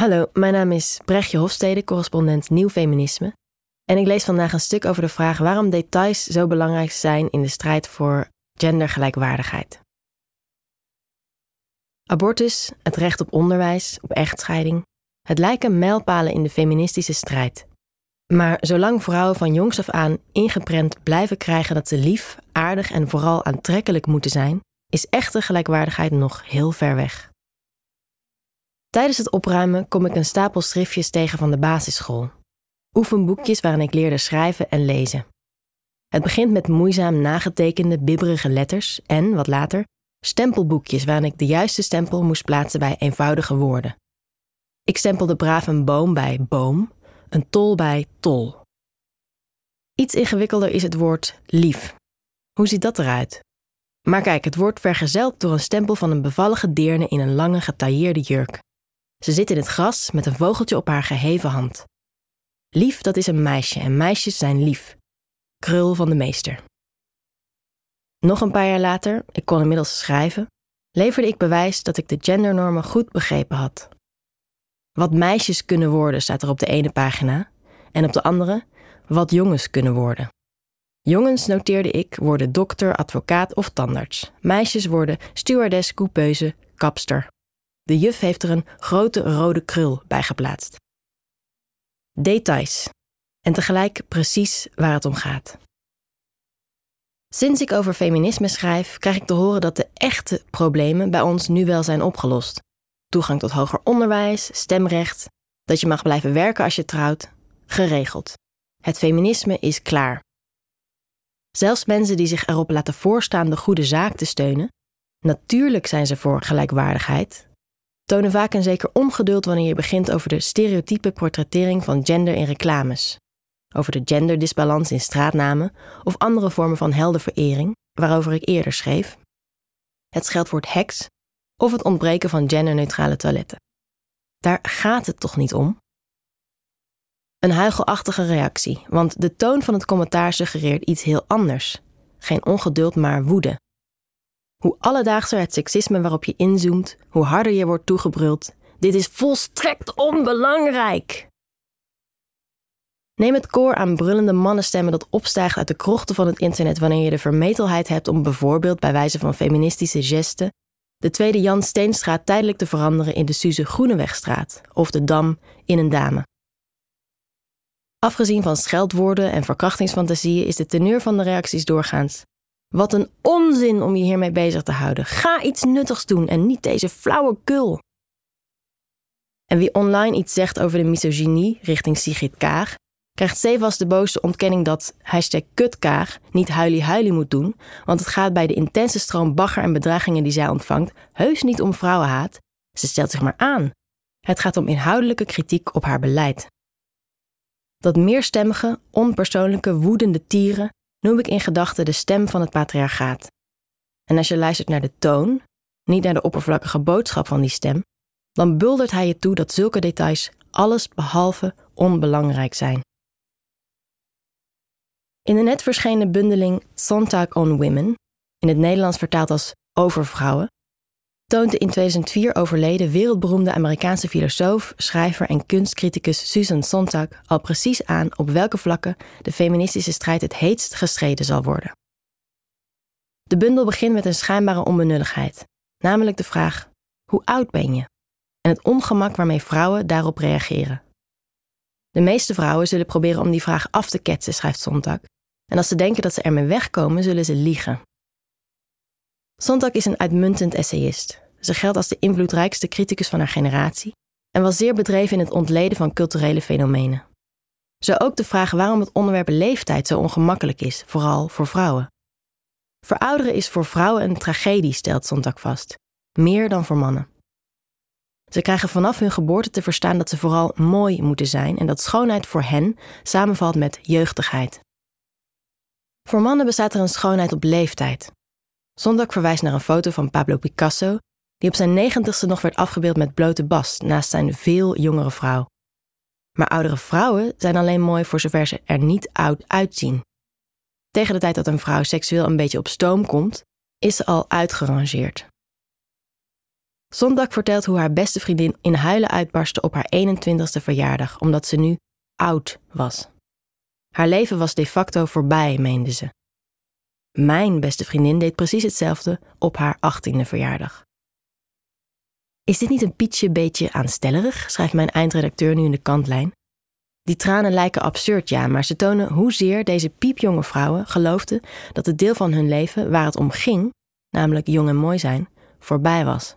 Hallo, mijn naam is Brechtje Hofstede, correspondent Nieuw Feminisme. En ik lees vandaag een stuk over de vraag waarom details zo belangrijk zijn in de strijd voor gendergelijkwaardigheid. Abortus, het recht op onderwijs, op echtscheiding, het lijken mijlpalen in de feministische strijd. Maar zolang vrouwen van jongs af aan ingeprent blijven krijgen dat ze lief, aardig en vooral aantrekkelijk moeten zijn, is echte gelijkwaardigheid nog heel ver weg. Tijdens het opruimen kom ik een stapel schriftjes tegen van de basisschool. Oefenboekjes waarin ik leerde schrijven en lezen. Het begint met moeizaam nagetekende, bibberige letters en, wat later, stempelboekjes waarin ik de juiste stempel moest plaatsen bij eenvoudige woorden. Ik stempelde braaf een boom bij boom, een tol bij tol. Iets ingewikkelder is het woord lief. Hoe ziet dat eruit? Maar kijk, het wordt vergezeld door een stempel van een bevallige deerne in een lange getailleerde jurk. Ze zit in het gras met een vogeltje op haar geheven hand. Lief, dat is een meisje en meisjes zijn lief. Krul van de meester. Nog een paar jaar later, ik kon inmiddels schrijven, leverde ik bewijs dat ik de gendernormen goed begrepen had. Wat meisjes kunnen worden staat er op de ene pagina en op de andere wat jongens kunnen worden. Jongens, noteerde ik, worden dokter, advocaat of tandarts. Meisjes worden stewardess, coupeuse, kapster. De juf heeft er een grote rode krul bij geplaatst. Details. En tegelijk precies waar het om gaat. Sinds ik over feminisme schrijf, krijg ik te horen dat de echte problemen bij ons nu wel zijn opgelost. Toegang tot hoger onderwijs, stemrecht, dat je mag blijven werken als je trouwt, geregeld. Het feminisme is klaar. Zelfs mensen die zich erop laten voorstaan de goede zaak te steunen, natuurlijk zijn ze voor gelijkwaardigheid, tonen vaak een zeker ongeduld wanneer je begint over de stereotype portrettering van gender in reclames, over de genderdisbalans in straatnamen of andere vormen van heldenverering, waarover ik eerder schreef, het scheldwoord heks of het ontbreken van genderneutrale toiletten. Daar gaat het toch niet om? Een huigelachtige reactie, want de toon van het commentaar suggereert iets heel anders. Geen ongeduld, maar woede. Hoe alledaagser het seksisme waarop je inzoomt, hoe harder je wordt toegebruld. Dit is volstrekt onbelangrijk! Neem het koor aan brullende mannenstemmen dat opstijgt uit de krochten van het internet wanneer je de vermetelheid hebt om bijvoorbeeld bij wijze van feministische gesten de tweede Jan Steenstraat tijdelijk te veranderen in de Suze Groenewegstraat of de Dam in een dame. Afgezien van scheldwoorden en verkrachtingsfantasieën is de teneur van de reacties doorgaans. Wat een onzin om je hiermee bezig te houden. Ga iets nuttigs doen en niet deze flauwe kul. En wie online iets zegt over de misogynie richting Sigrid Kaag, krijgt stevast de boze ontkenning dat hashtag kutkaag niet huilie-huilie moet doen, want het gaat bij de intense stroom bagger en bedreigingen die zij ontvangt heus niet om vrouwenhaat. Ze stelt zich maar aan. Het gaat om inhoudelijke kritiek op haar beleid. Dat meerstemmige, onpersoonlijke, woedende tieren noem ik in gedachten de stem van het patriarchaat. En als je luistert naar de toon, niet naar de oppervlakkige boodschap van die stem, dan buldert hij je toe dat zulke details alles behalve onbelangrijk zijn. In de net verschenen bundeling Sontag on Women, in het Nederlands vertaald als Over Vrouwen, toont de in 2004 overleden wereldberoemde Amerikaanse filosoof, schrijver en kunstcriticus Susan Sontag al precies aan op welke vlakken de feministische strijd het heetst gestreden zal worden. De bundel begint met een schijnbare onbenulligheid, namelijk de vraag: hoe oud ben je? En het ongemak waarmee vrouwen daarop reageren. De meeste vrouwen zullen proberen om die vraag af te ketsen, schrijft Sontag. En als ze denken dat ze ermee wegkomen, zullen ze liegen. Sontag is een uitmuntend essayist. Ze geldt als de invloedrijkste criticus van haar generatie en was zeer bedreven in het ontleden van culturele fenomenen. Zo ook de vraag waarom het onderwerp leeftijd zo ongemakkelijk is, vooral voor vrouwen. Verouderen is voor vrouwen een tragedie, stelt Sontag vast, meer dan voor mannen. Ze krijgen vanaf hun geboorte te verstaan dat ze vooral mooi moeten zijn en dat schoonheid voor hen samenvalt met jeugdigheid. Voor mannen bestaat er een schoonheid op leeftijd. Zondag verwijst naar een foto van Pablo Picasso, die op zijn negentigste nog werd afgebeeld met blote bast naast zijn veel jongere vrouw. Maar oudere vrouwen zijn alleen mooi voor zover ze er niet oud uitzien. Tegen de tijd dat een vrouw seksueel een beetje op stoom komt, is ze al uitgerangeerd. Zondag vertelt hoe haar beste vriendin in huilen uitbarstte op haar 21ste verjaardag, omdat ze nu oud was. Haar leven was de facto voorbij, meende ze. Mijn beste vriendin deed precies hetzelfde op haar 18e verjaardag. Is dit niet een pietje beetje aanstellerig? schrijft mijn eindredacteur nu in de kantlijn. Die tranen lijken absurd, ja, maar ze tonen hoezeer deze piepjonge vrouwen geloofden dat het deel van hun leven waar het om ging, namelijk jong en mooi zijn, voorbij was.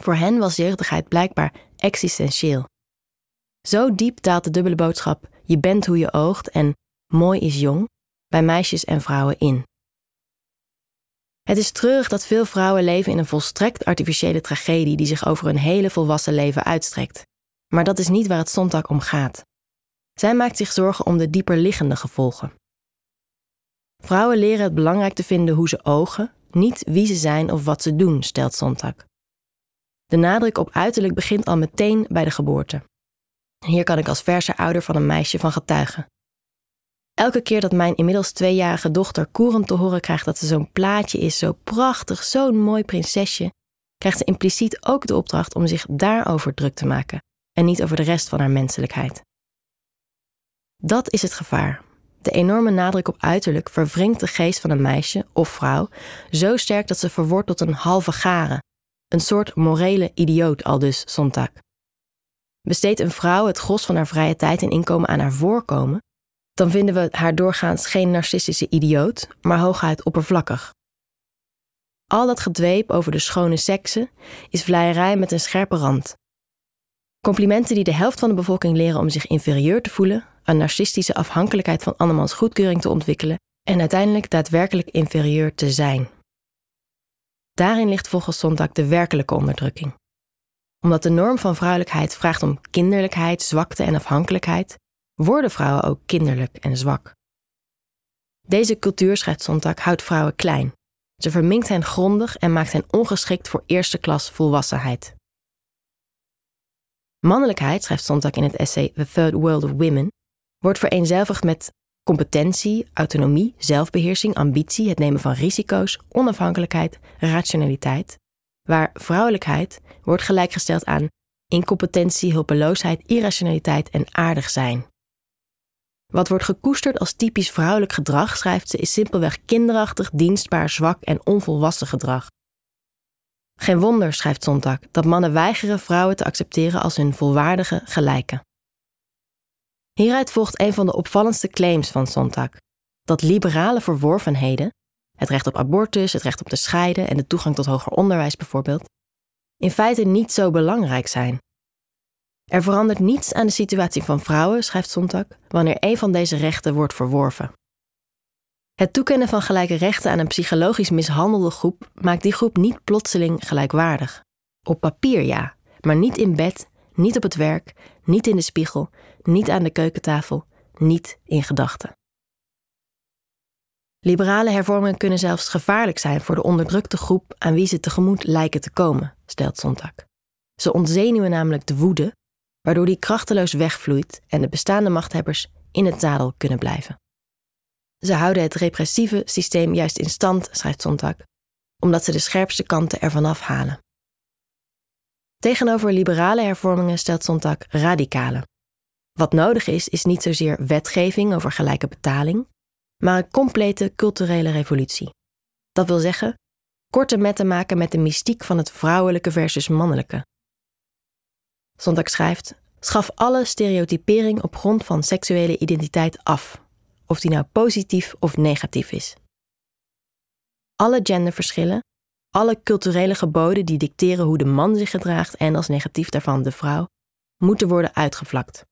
Voor hen was jeugdigheid blijkbaar existentieel. Zo diep daalt de dubbele boodschap: je bent hoe je oogt en mooi is jong bij meisjes en vrouwen in. Het is treurig dat veel vrouwen leven in een volstrekt artificiële tragedie die zich over hun hele volwassen leven uitstrekt. Maar dat is niet waar het zondag om gaat. Zij maakt zich zorgen om de dieperliggende gevolgen. Vrouwen leren het belangrijk te vinden hoe ze ogen, niet wie ze zijn of wat ze doen, stelt Sontag. De nadruk op uiterlijk begint al meteen bij de geboorte. Hier kan ik als verse ouder van een meisje van getuigen. Elke keer dat mijn inmiddels tweejarige dochter koerend te horen krijgt dat ze zo'n plaatje is, zo prachtig, zo'n mooi prinsesje, krijgt ze impliciet ook de opdracht om zich daarover druk te maken en niet over de rest van haar menselijkheid. Dat is het gevaar. De enorme nadruk op uiterlijk verwringt de geest van een meisje of vrouw zo sterk dat ze verwordt tot een halve garen, een soort morele idioot al dus Sontag. Besteedt een vrouw het gros van haar vrije tijd en inkomen aan haar voorkomen, dan vinden we haar doorgaans geen narcistische idioot, maar hooguit oppervlakkig. Al dat gedweep over de schone seksen is vleierij met een scherpe rand. Complimenten die de helft van de bevolking leren om zich inferieur te voelen, een narcistische afhankelijkheid van andermans goedkeuring te ontwikkelen en uiteindelijk daadwerkelijk inferieur te zijn. Daarin ligt volgens Sontag de werkelijke onderdrukking. Omdat de norm van vrouwelijkheid vraagt om kinderlijkheid, zwakte en afhankelijkheid, worden vrouwen ook kinderlijk en zwak. Deze cultuur, schrijft Sontag, houdt vrouwen klein. Ze verminkt hen grondig en maakt hen ongeschikt voor eerste klas volwassenheid. Mannelijkheid, schrijft Sontag in het essay The Third World of Women, wordt vereenzelvigd met competentie, autonomie, zelfbeheersing, ambitie, het nemen van risico's, onafhankelijkheid, rationaliteit, waar vrouwelijkheid wordt gelijkgesteld aan incompetentie, hulpeloosheid, irrationaliteit en aardig zijn. Wat wordt gekoesterd als typisch vrouwelijk gedrag, schrijft ze, is simpelweg kinderachtig, dienstbaar, zwak en onvolwassen gedrag. Geen wonder, schrijft Sontag, dat mannen weigeren vrouwen te accepteren als hun volwaardige gelijken. Hieruit volgt een van de opvallendste claims van Sontag: dat liberale verworvenheden, het recht op abortus, het recht op te scheiden en de toegang tot hoger onderwijs bijvoorbeeld, in feite niet zo belangrijk zijn. Er verandert niets aan de situatie van vrouwen, schrijft Sontag, wanneer een van deze rechten wordt verworven. Het toekennen van gelijke rechten aan een psychologisch mishandelde groep maakt die groep niet plotseling gelijkwaardig. Op papier ja, maar niet in bed, niet op het werk, niet in de spiegel, niet aan de keukentafel, niet in gedachten. Liberale hervormingen kunnen zelfs gevaarlijk zijn voor de onderdrukte groep aan wie ze tegemoet lijken te komen, stelt Sontag. Ze ontzenuwen namelijk de woede, waardoor die krachteloos wegvloeit en de bestaande machthebbers in het zadel kunnen blijven. Ze houden het repressieve systeem juist in stand, schrijft Sontag, omdat ze de scherpste kanten ervan afhalen. Tegenover liberale hervormingen stelt Sontag radicale. Wat nodig is, is niet zozeer wetgeving over gelijke betaling, maar een complete culturele revolutie. Dat wil zeggen, korte metten maken met de mystiek van het vrouwelijke versus mannelijke. Sontag schrijft: schaf alle stereotypering op grond van seksuele identiteit af, of die nou positief of negatief is. Alle genderverschillen, alle culturele geboden die dicteren hoe de man zich gedraagt en als negatief daarvan de vrouw, moeten worden uitgevlakt.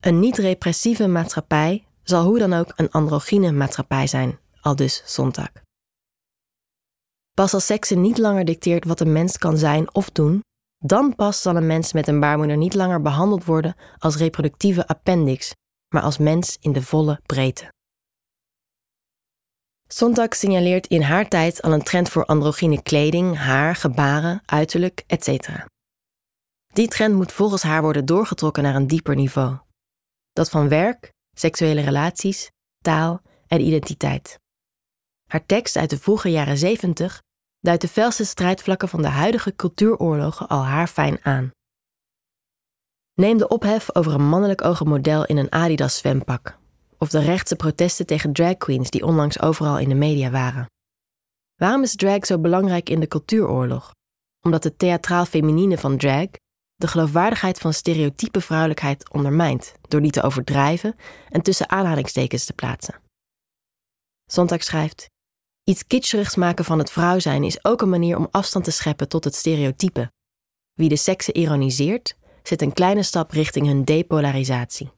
Een niet-repressieve maatschappij zal hoe dan ook een androgyne maatschappij zijn, al dus Sontag. Pas als seksen niet langer dicteert wat een mens kan zijn of doen, dan pas zal een mens met een baarmoeder niet langer behandeld worden als reproductieve appendix, maar als mens in de volle breedte. Sontag signaleert in haar tijd al een trend voor androgyne kleding, haar, gebaren, uiterlijk, etc. Die trend moet volgens haar worden doorgetrokken naar een dieper niveau. Dat van werk, seksuele relaties, taal en identiteit. Haar tekst uit de vroege jaren 70 duidt de felste strijdvlakken van de huidige cultuuroorlogen al haar fijn aan. Neem de ophef over een mannelijk ogen model in een Adidas zwempak. Of de rechtse protesten tegen drag queens die onlangs overal in de media waren. Waarom is drag zo belangrijk in de cultuuroorlog? Omdat het theatraal feminine van drag de geloofwaardigheid van stereotype vrouwelijkheid ondermijnt door die te overdrijven en tussen aanhalingstekens te plaatsen. Sontag schrijft: Iets kitscherigs maken van het vrouw zijn is ook een manier om afstand te scheppen tot het stereotype. Wie de seksen ironiseert, zet een kleine stap richting hun depolarisatie.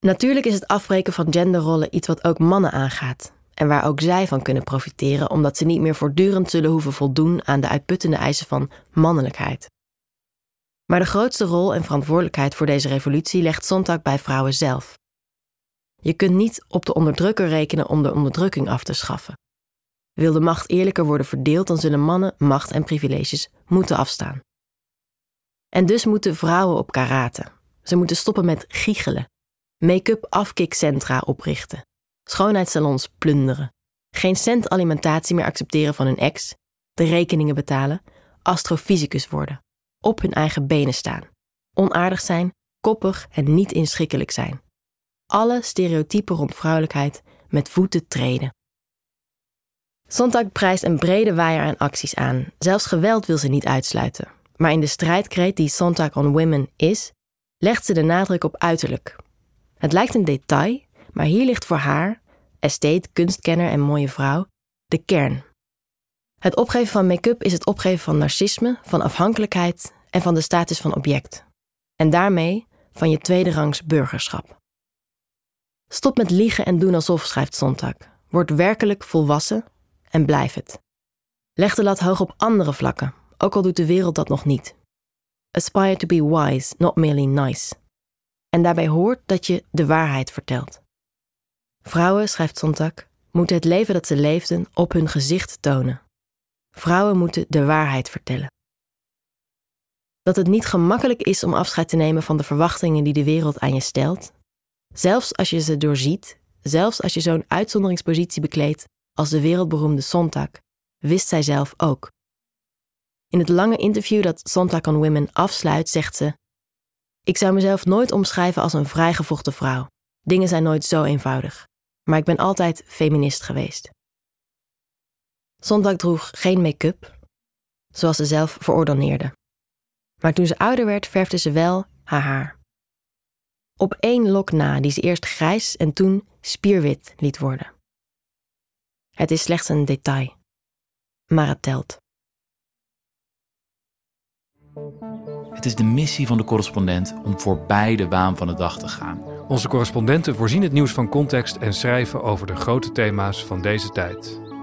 Natuurlijk is het afbreken van genderrollen iets wat ook mannen aangaat en waar ook zij van kunnen profiteren omdat ze niet meer voortdurend zullen hoeven voldoen aan de uitputtende eisen van mannelijkheid. Maar de grootste rol en verantwoordelijkheid voor deze revolutie legt Sontag bij vrouwen zelf. Je kunt niet op de onderdrukker rekenen om de onderdrukking af te schaffen. Wil de macht eerlijker worden verdeeld, dan zullen mannen macht en privileges moeten afstaan. En dus moeten vrouwen op karate. Ze moeten stoppen met giechelen, make-up afkikcentra oprichten, schoonheidssalons plunderen, geen cent alimentatie meer accepteren van hun ex, de rekeningen betalen, astrofysicus worden, op hun eigen benen staan, onaardig zijn, koppig en niet inschikkelijk zijn. Alle stereotypen rond vrouwelijkheid met voeten treden. Sontag prijst een brede waaier aan acties aan. Zelfs geweld wil ze niet uitsluiten. Maar in de strijdkreet die Sontag on Women is, legt ze de nadruk op uiterlijk. Het lijkt een detail, maar hier ligt voor haar, estate, kunstkenner en mooie vrouw, de kern. Het opgeven van make-up is het opgeven van narcisme, van afhankelijkheid en van de status van object. En daarmee van je tweederangs burgerschap. Stop met liegen en doen alsof, schrijft Sontag. Word werkelijk volwassen en blijf het. Leg de lat hoog op andere vlakken, ook al doet de wereld dat nog niet. Aspire to be wise, not merely nice. En daarbij hoort dat je de waarheid vertelt. Vrouwen, schrijft Sontag, moeten het leven dat ze leefden op hun gezicht tonen. Vrouwen moeten de waarheid vertellen. Dat het niet gemakkelijk is om afscheid te nemen van de verwachtingen die de wereld aan je stelt, zelfs als je ze doorziet, zelfs als je zo'n uitzonderingspositie bekleedt als de wereldberoemde Sontag, wist zij zelf ook. In het lange interview dat Sontag on Women afsluit, zegt ze: Ik zou mezelf nooit omschrijven als een vrijgevochten vrouw. Dingen zijn nooit zo eenvoudig. Maar ik ben altijd feminist geweest. Sontag droeg geen make-up, zoals ze zelf verordoneerde. Maar toen ze ouder werd, verfde ze wel haar haar. Op één lok na, die ze eerst grijs en toen spierwit liet worden. Het is slechts een detail, maar het telt. Het is de missie van de correspondent om voorbij de waan van de dag te gaan. Onze correspondenten voorzien het nieuws van context en schrijven over de grote thema's van deze tijd.